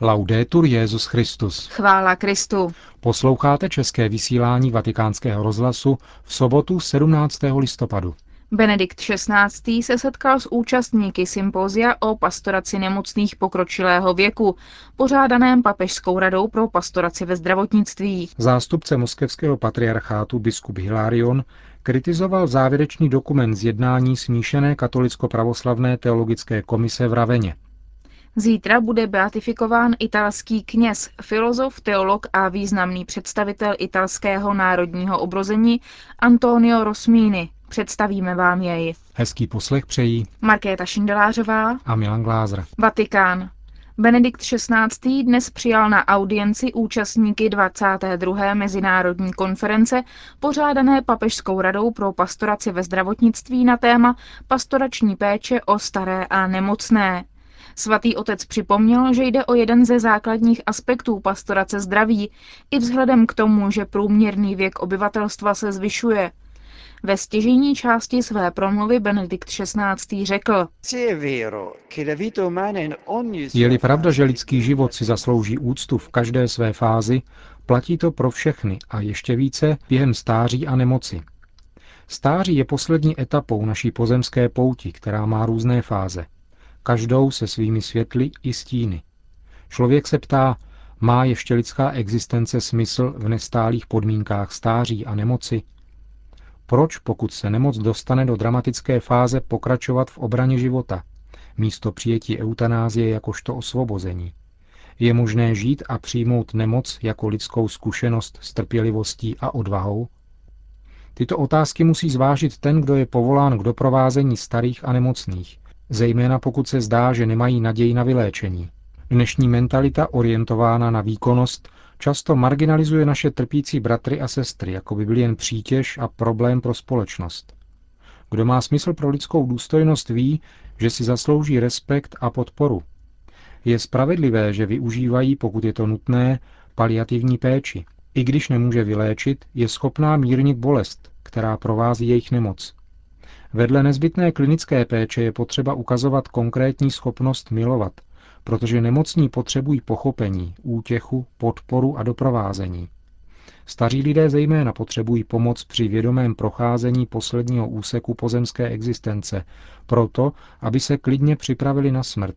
Laudetur Jezus Christus. Chvála Kristu. Posloucháte české vysílání Vatikánského rozhlasu v sobotu 17. listopadu. Benedikt XVI. se setkal s účastníky sympózia o pastoraci nemocných pokročilého věku, pořádaném Papežskou radou pro pastoraci ve zdravotnictví. Zástupce moskevského patriarchátu biskup Hilarion kritizoval závěrečný dokument z jednání smíšené katolicko-pravoslavné teologické komise v Raveně. Zítra bude beatifikován italský kněz, filozof, teolog a významný představitel italského národního obrození Antonio Rosmini. Představíme vám jej. Hezký poslech přejí Markéta Šindelářová a Milan Glázer. Vatikán. Benedikt XVI. dnes přijal na audienci účastníky 22. mezinárodní konference pořádané Papežskou radou pro pastoraci ve zdravotnictví na téma pastorační péče o staré a nemocné. Svatý otec připomněl, že jde o jeden ze základních aspektů pastorace zdraví, i vzhledem k tomu, že průměrný věk obyvatelstva se zvyšuje. Ve stěžení části své promluvy Benedikt XVI. řekl, Je-li pravda, že lidský život si zaslouží úctu v každé své fázi, platí to pro všechny a ještě více během stáří a nemoci. Stáří je poslední etapou naší pozemské pouti, která má různé fáze každou se svými světly i stíny. Člověk se ptá, má ještě lidská existence smysl v nestálých podmínkách stáří a nemoci? Proč, pokud se nemoc dostane do dramatické fáze, pokračovat v obraně života, místo přijetí eutanázie jakožto osvobození? Je možné žít a přijmout nemoc jako lidskou zkušenost s trpělivostí a odvahou? Tyto otázky musí zvážit ten, kdo je povolán k doprovázení starých a nemocných, zejména pokud se zdá, že nemají naději na vyléčení. Dnešní mentalita orientována na výkonnost často marginalizuje naše trpící bratry a sestry, jako by byli jen přítěž a problém pro společnost. Kdo má smysl pro lidskou důstojnost ví, že si zaslouží respekt a podporu. Je spravedlivé, že využívají, pokud je to nutné, paliativní péči. I když nemůže vyléčit, je schopná mírnit bolest, která provází jejich nemoc. Vedle nezbytné klinické péče je potřeba ukazovat konkrétní schopnost milovat, protože nemocní potřebují pochopení, útěchu, podporu a doprovázení. Staří lidé zejména potřebují pomoc při vědomém procházení posledního úseku pozemské existence, proto, aby se klidně připravili na smrt,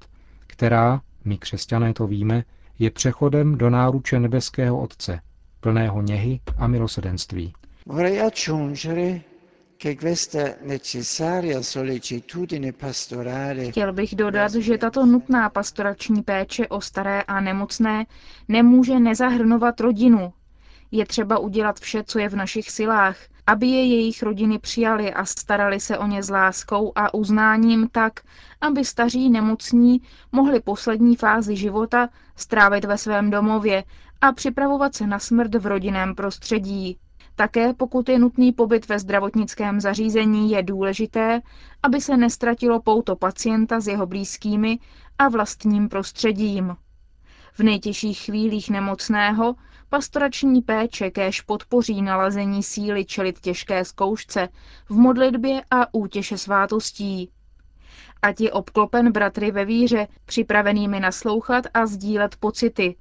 která, my křesťané to víme, je přechodem do náruče nebeského Otce, plného něhy a milosedenství. Chtěl bych dodat, že tato nutná pastorační péče o staré a nemocné nemůže nezahrnovat rodinu. Je třeba udělat vše, co je v našich silách, aby je jejich rodiny přijali a starali se o ně s láskou a uznáním tak, aby staří nemocní mohli poslední fázi života strávit ve svém domově a připravovat se na smrt v rodinném prostředí. Také pokud je nutný pobyt ve zdravotnickém zařízení, je důležité, aby se nestratilo pouto pacienta s jeho blízkými a vlastním prostředím. V nejtěžších chvílích nemocného pastorační péče kéž podpoří nalazení síly čelit těžké zkoušce v modlitbě a útěše svátostí. Ať je obklopen bratry ve víře, připravenými naslouchat a sdílet pocity,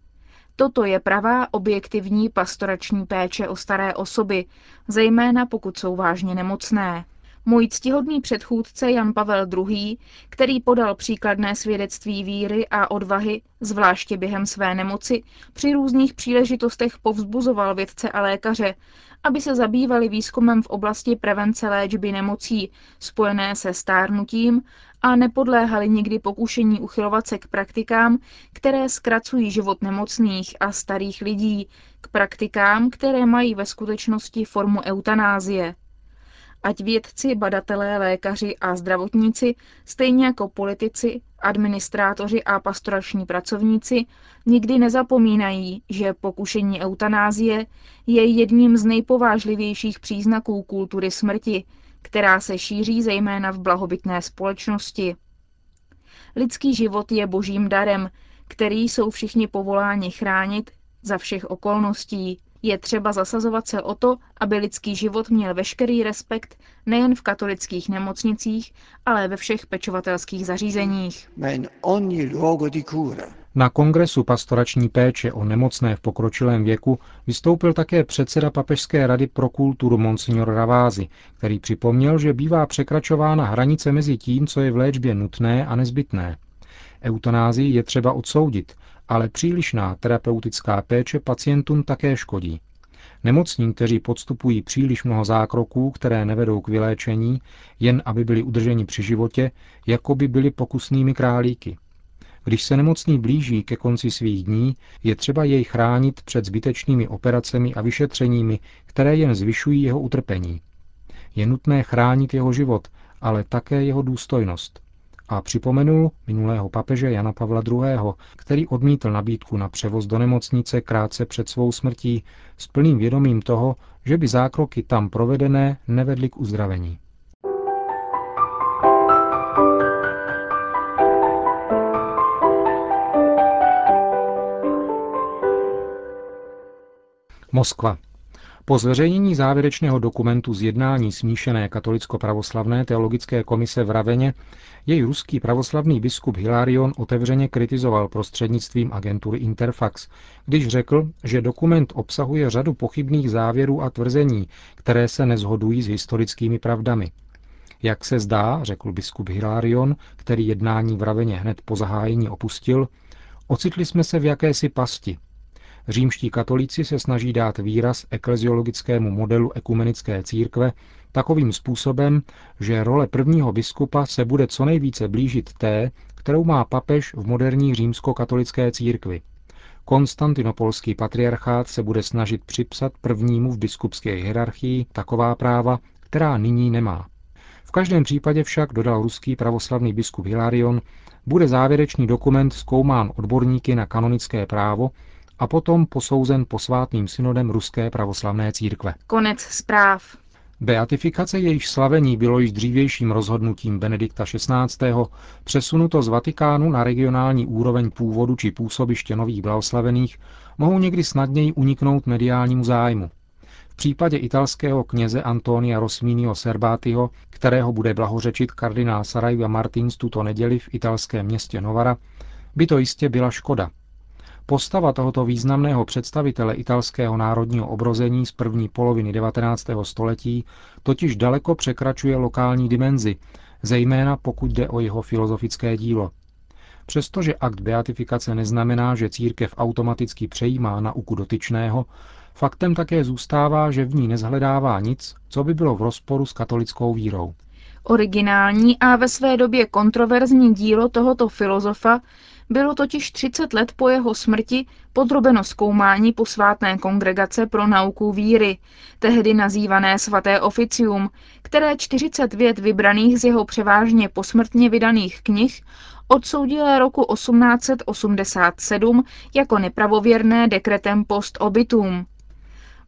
Toto je pravá objektivní pastorační péče o staré osoby, zejména pokud jsou vážně nemocné. Můj ctihodný předchůdce Jan Pavel II., který podal příkladné svědectví víry a odvahy, zvláště během své nemoci, při různých příležitostech povzbuzoval vědce a lékaře, aby se zabývali výzkumem v oblasti prevence léčby nemocí spojené se stárnutím a nepodléhali nikdy pokušení uchylovat se k praktikám, které zkracují život nemocných a starých lidí, k praktikám, které mají ve skutečnosti formu eutanázie. Ať vědci, badatelé, lékaři a zdravotníci, stejně jako politici, administrátoři a pastorační pracovníci, nikdy nezapomínají, že pokušení eutanázie je jedním z nejpovážlivějších příznaků kultury smrti, která se šíří zejména v blahobytné společnosti. Lidský život je božím darem, který jsou všichni povoláni chránit za všech okolností. Je třeba zasazovat se o to, aby lidský život měl veškerý respekt nejen v katolických nemocnicích, ale ve všech pečovatelských zařízeních. Na kongresu pastorační péče o nemocné v pokročilém věku vystoupil také předseda Papežské rady pro kulturu Monsignor Ravázy, který připomněl, že bývá překračována hranice mezi tím, co je v léčbě nutné a nezbytné. Eutanázii je třeba odsoudit, ale přílišná terapeutická péče pacientům také škodí. Nemocní, kteří podstupují příliš mnoho zákroků, které nevedou k vyléčení, jen aby byli udrženi při životě, jako by byli pokusnými králíky. Když se nemocný blíží ke konci svých dní, je třeba jej chránit před zbytečnými operacemi a vyšetřeními, které jen zvyšují jeho utrpení. Je nutné chránit jeho život, ale také jeho důstojnost. A připomenul minulého papeže Jana Pavla II., který odmítl nabídku na převoz do nemocnice krátce před svou smrtí s plným vědomím toho, že by zákroky tam provedené nevedly k uzdravení. Moskva. Po zveřejnění závěrečného dokumentu z jednání smíšené katolicko-pravoslavné teologické komise v Raveně jej ruský pravoslavný biskup Hilarion otevřeně kritizoval prostřednictvím agentury Interfax, když řekl, že dokument obsahuje řadu pochybných závěrů a tvrzení, které se nezhodují s historickými pravdami. Jak se zdá, řekl biskup Hilarion, který jednání v Raveně hned po zahájení opustil, ocitli jsme se v jakési pasti, Římští katolíci se snaží dát výraz ekleziologickému modelu ekumenické církve takovým způsobem, že role prvního biskupa se bude co nejvíce blížit té, kterou má papež v moderní římskokatolické církvi. Konstantinopolský patriarchát se bude snažit připsat prvnímu v biskupské hierarchii taková práva, která nyní nemá. V každém případě však, dodal ruský pravoslavný biskup Hilarion, bude závěrečný dokument zkoumán odborníky na kanonické právo a potom posouzen posvátným synodem Ruské pravoslavné církve. Konec zpráv. Beatifikace jejich slavení bylo již dřívějším rozhodnutím Benedikta XVI. přesunuto z Vatikánu na regionální úroveň původu či působiště nových blahoslavených, mohou někdy snadněji uniknout mediálnímu zájmu. V případě italského kněze Antonia Rosminio Serbatiho, kterého bude blahořečit kardinál Sarajva Martins tuto neděli v italském městě Novara, by to jistě byla škoda, Postava tohoto významného představitele italského národního obrození z první poloviny 19. století totiž daleko překračuje lokální dimenzi, zejména pokud jde o jeho filozofické dílo. Přestože akt beatifikace neznamená, že církev automaticky přejímá nauku dotyčného, faktem také zůstává, že v ní nezhledává nic, co by bylo v rozporu s katolickou vírou. Originální a ve své době kontroverzní dílo tohoto filozofa bylo totiž 30 let po jeho smrti podrobeno zkoumání posvátné kongregace pro nauku víry, tehdy nazývané svaté oficium, které 40 věd vybraných z jeho převážně posmrtně vydaných knih odsoudila roku 1887 jako nepravověrné dekretem post obitum.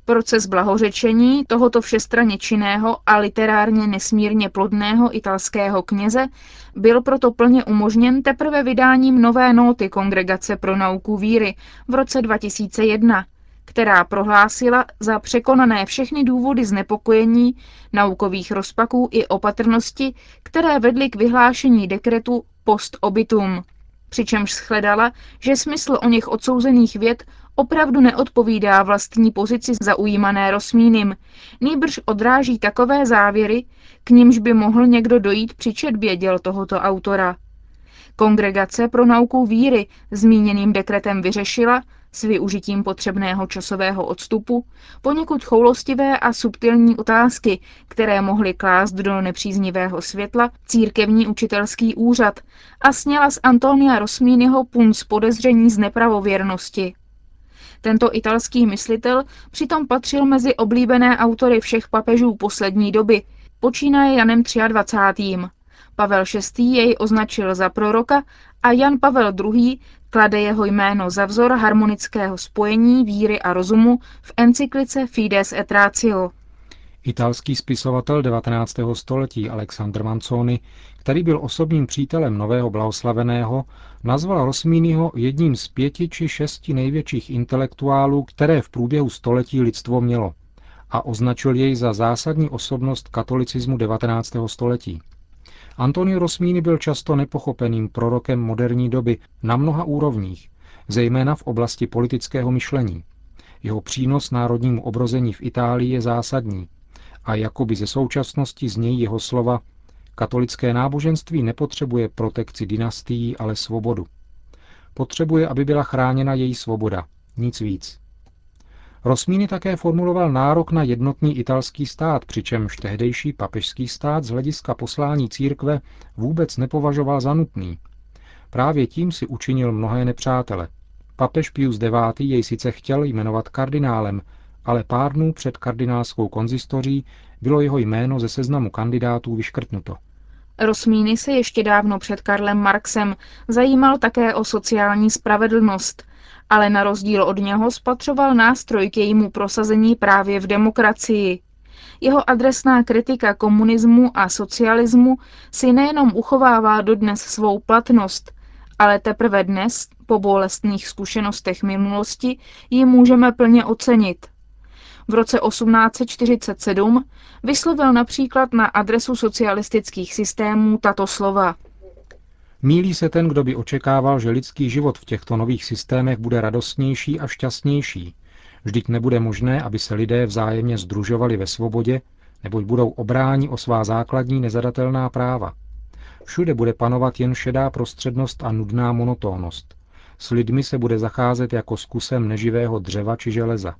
Proces blahořečení tohoto všestranně činného a literárně nesmírně plodného italského kněze byl proto plně umožněn teprve vydáním nové nóty Kongregace pro nauku víry v roce 2001, která prohlásila za překonané všechny důvody znepokojení, naukových rozpaků i opatrnosti, které vedly k vyhlášení dekretu post obitum přičemž shledala, že smysl o něch odsouzených věd opravdu neodpovídá vlastní pozici zaujímané Rosmínem, nýbrž odráží takové závěry, k nimž by mohl někdo dojít při četbě děl tohoto autora. Kongregace pro nauku víry zmíněným dekretem vyřešila, s využitím potřebného časového odstupu, poněkud choulostivé a subtilní otázky, které mohly klást do nepříznivého světla církevní učitelský úřad a sněla z Antonia Rosmínyho punc podezření z nepravověrnosti. Tento italský myslitel přitom patřil mezi oblíbené autory všech papežů poslední doby, počínaje Janem 23. Pavel VI. jej označil za proroka a Jan Pavel II. Klade jeho jméno za vzor harmonického spojení víry a rozumu v encyklice Fides et Ratio. Italský spisovatel 19. století Alexander Manzoni, který byl osobním přítelem nového blahoslaveného, nazval Rosmínyho jedním z pěti či šesti největších intelektuálů, které v průběhu století lidstvo mělo a označil jej za zásadní osobnost katolicismu 19. století. Antonio Rosmini byl často nepochopeným prorokem moderní doby na mnoha úrovních, zejména v oblasti politického myšlení. Jeho přínos národnímu obrození v Itálii je zásadní a jakoby ze současnosti znějí jeho slova Katolické náboženství nepotřebuje protekci dynastií, ale svobodu. Potřebuje, aby byla chráněna její svoboda, nic víc. Rosmíny také formuloval nárok na jednotný italský stát, přičemž tehdejší papežský stát z hlediska poslání církve vůbec nepovažoval za nutný. Právě tím si učinil mnohé nepřátele. Papež Pius IX. jej sice chtěl jmenovat kardinálem, ale pár dnů před kardinálskou konzistoří bylo jeho jméno ze seznamu kandidátů vyškrtnuto. Rosmíny se ještě dávno před Karlem Marxem zajímal také o sociální spravedlnost, ale na rozdíl od něho spatřoval nástroj k jejímu prosazení právě v demokracii. Jeho adresná kritika komunismu a socialismu si nejenom uchovává dodnes svou platnost, ale teprve dnes, po bolestných zkušenostech minulosti, ji můžeme plně ocenit. V roce 1847 vyslovil například na adresu socialistických systémů tato slova. Mílí se ten, kdo by očekával, že lidský život v těchto nových systémech bude radostnější a šťastnější. Vždyť nebude možné, aby se lidé vzájemně združovali ve svobodě, neboť budou obráni o svá základní nezadatelná práva. Všude bude panovat jen šedá prostřednost a nudná monotónnost. S lidmi se bude zacházet jako s kusem neživého dřeva či železa.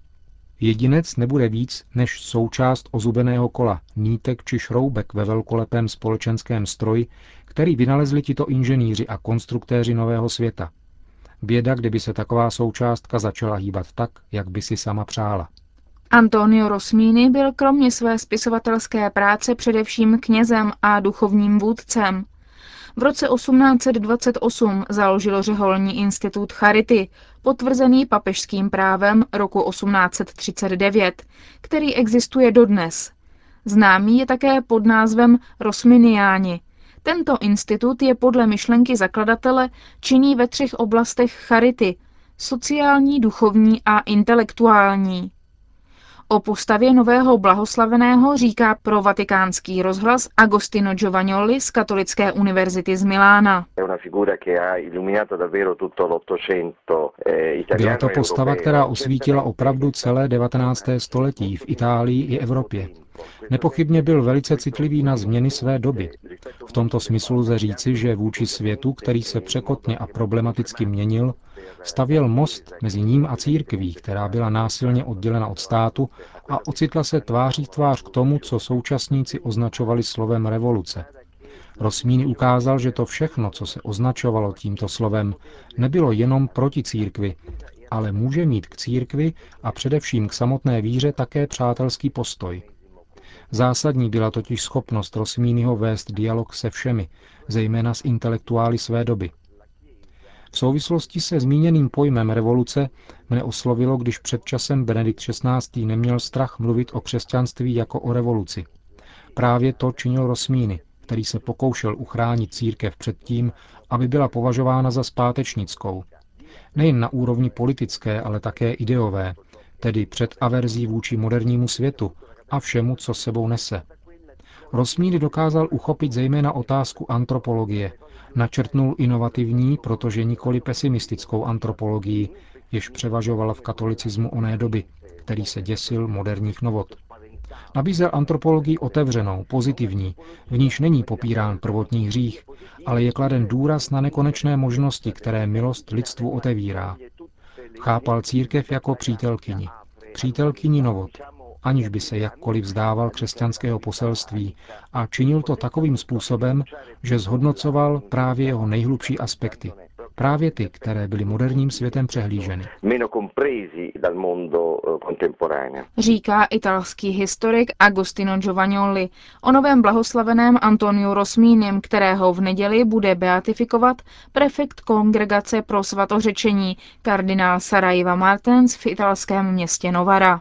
Jedinec nebude víc než součást ozubeného kola, nítek či šroubek ve velkolepém společenském stroji, který vynalezli tito inženýři a konstruktéři nového světa. Běda, kdyby se taková součástka začala hýbat tak, jak by si sama přála. Antonio Rosmini byl kromě své spisovatelské práce především knězem a duchovním vůdcem. V roce 1828 založil řeholní institut Charity, potvrzený papežským právem roku 1839, který existuje dodnes. Známý je také pod názvem Rosminiáni. Tento institut je podle myšlenky zakladatele činný ve třech oblastech charity – sociální, duchovní a intelektuální. O postavě nového blahoslaveného říká pro vatikánský rozhlas Agostino Giovagnoli z Katolické univerzity z Milána. Eh, Byla to postava, která osvítila opravdu celé 19. století v Itálii i Evropě. Nepochybně byl velice citlivý na změny své doby. V tomto smyslu lze říci, že vůči světu, který se překotně a problematicky měnil, stavěl most mezi ním a církví, která byla násilně oddělena od státu a ocitla se tváří tvář k tomu, co současníci označovali slovem revoluce. Rosmíny ukázal, že to všechno, co se označovalo tímto slovem, nebylo jenom proti církvi, ale může mít k církvi a především k samotné víře také přátelský postoj. Zásadní byla totiž schopnost Rosmínyho vést dialog se všemi, zejména s intelektuály své doby. V souvislosti se zmíněným pojmem revoluce mne oslovilo, když před časem Benedikt XVI. neměl strach mluvit o křesťanství jako o revoluci. Právě to činil Rosmíny, který se pokoušel uchránit církev před tím, aby byla považována za zpátečnickou. Nejen na úrovni politické, ale také ideové, tedy před averzí vůči modernímu světu a všemu, co sebou nese. Rosmíny dokázal uchopit zejména otázku antropologie, načrtnul inovativní, protože nikoli pesimistickou antropologii, jež převažovala v katolicismu oné doby, který se děsil moderních novot. Nabízel antropologii otevřenou, pozitivní, v níž není popírán prvotní hřích, ale je kladen důraz na nekonečné možnosti, které milost lidstvu otevírá. Chápal církev jako přítelkyni, přítelkyni novot, aniž by se jakkoliv vzdával křesťanského poselství a činil to takovým způsobem, že zhodnocoval právě jeho nejhlubší aspekty, právě ty, které byly moderním světem přehlíženy. Eh, Říká italský historik Agostino Giovagnoli o novém blahoslaveném Antoniu Rosmínem, kterého v neděli bude beatifikovat prefekt kongregace pro svatořečení kardinál Sarajeva Martens v italském městě Novara.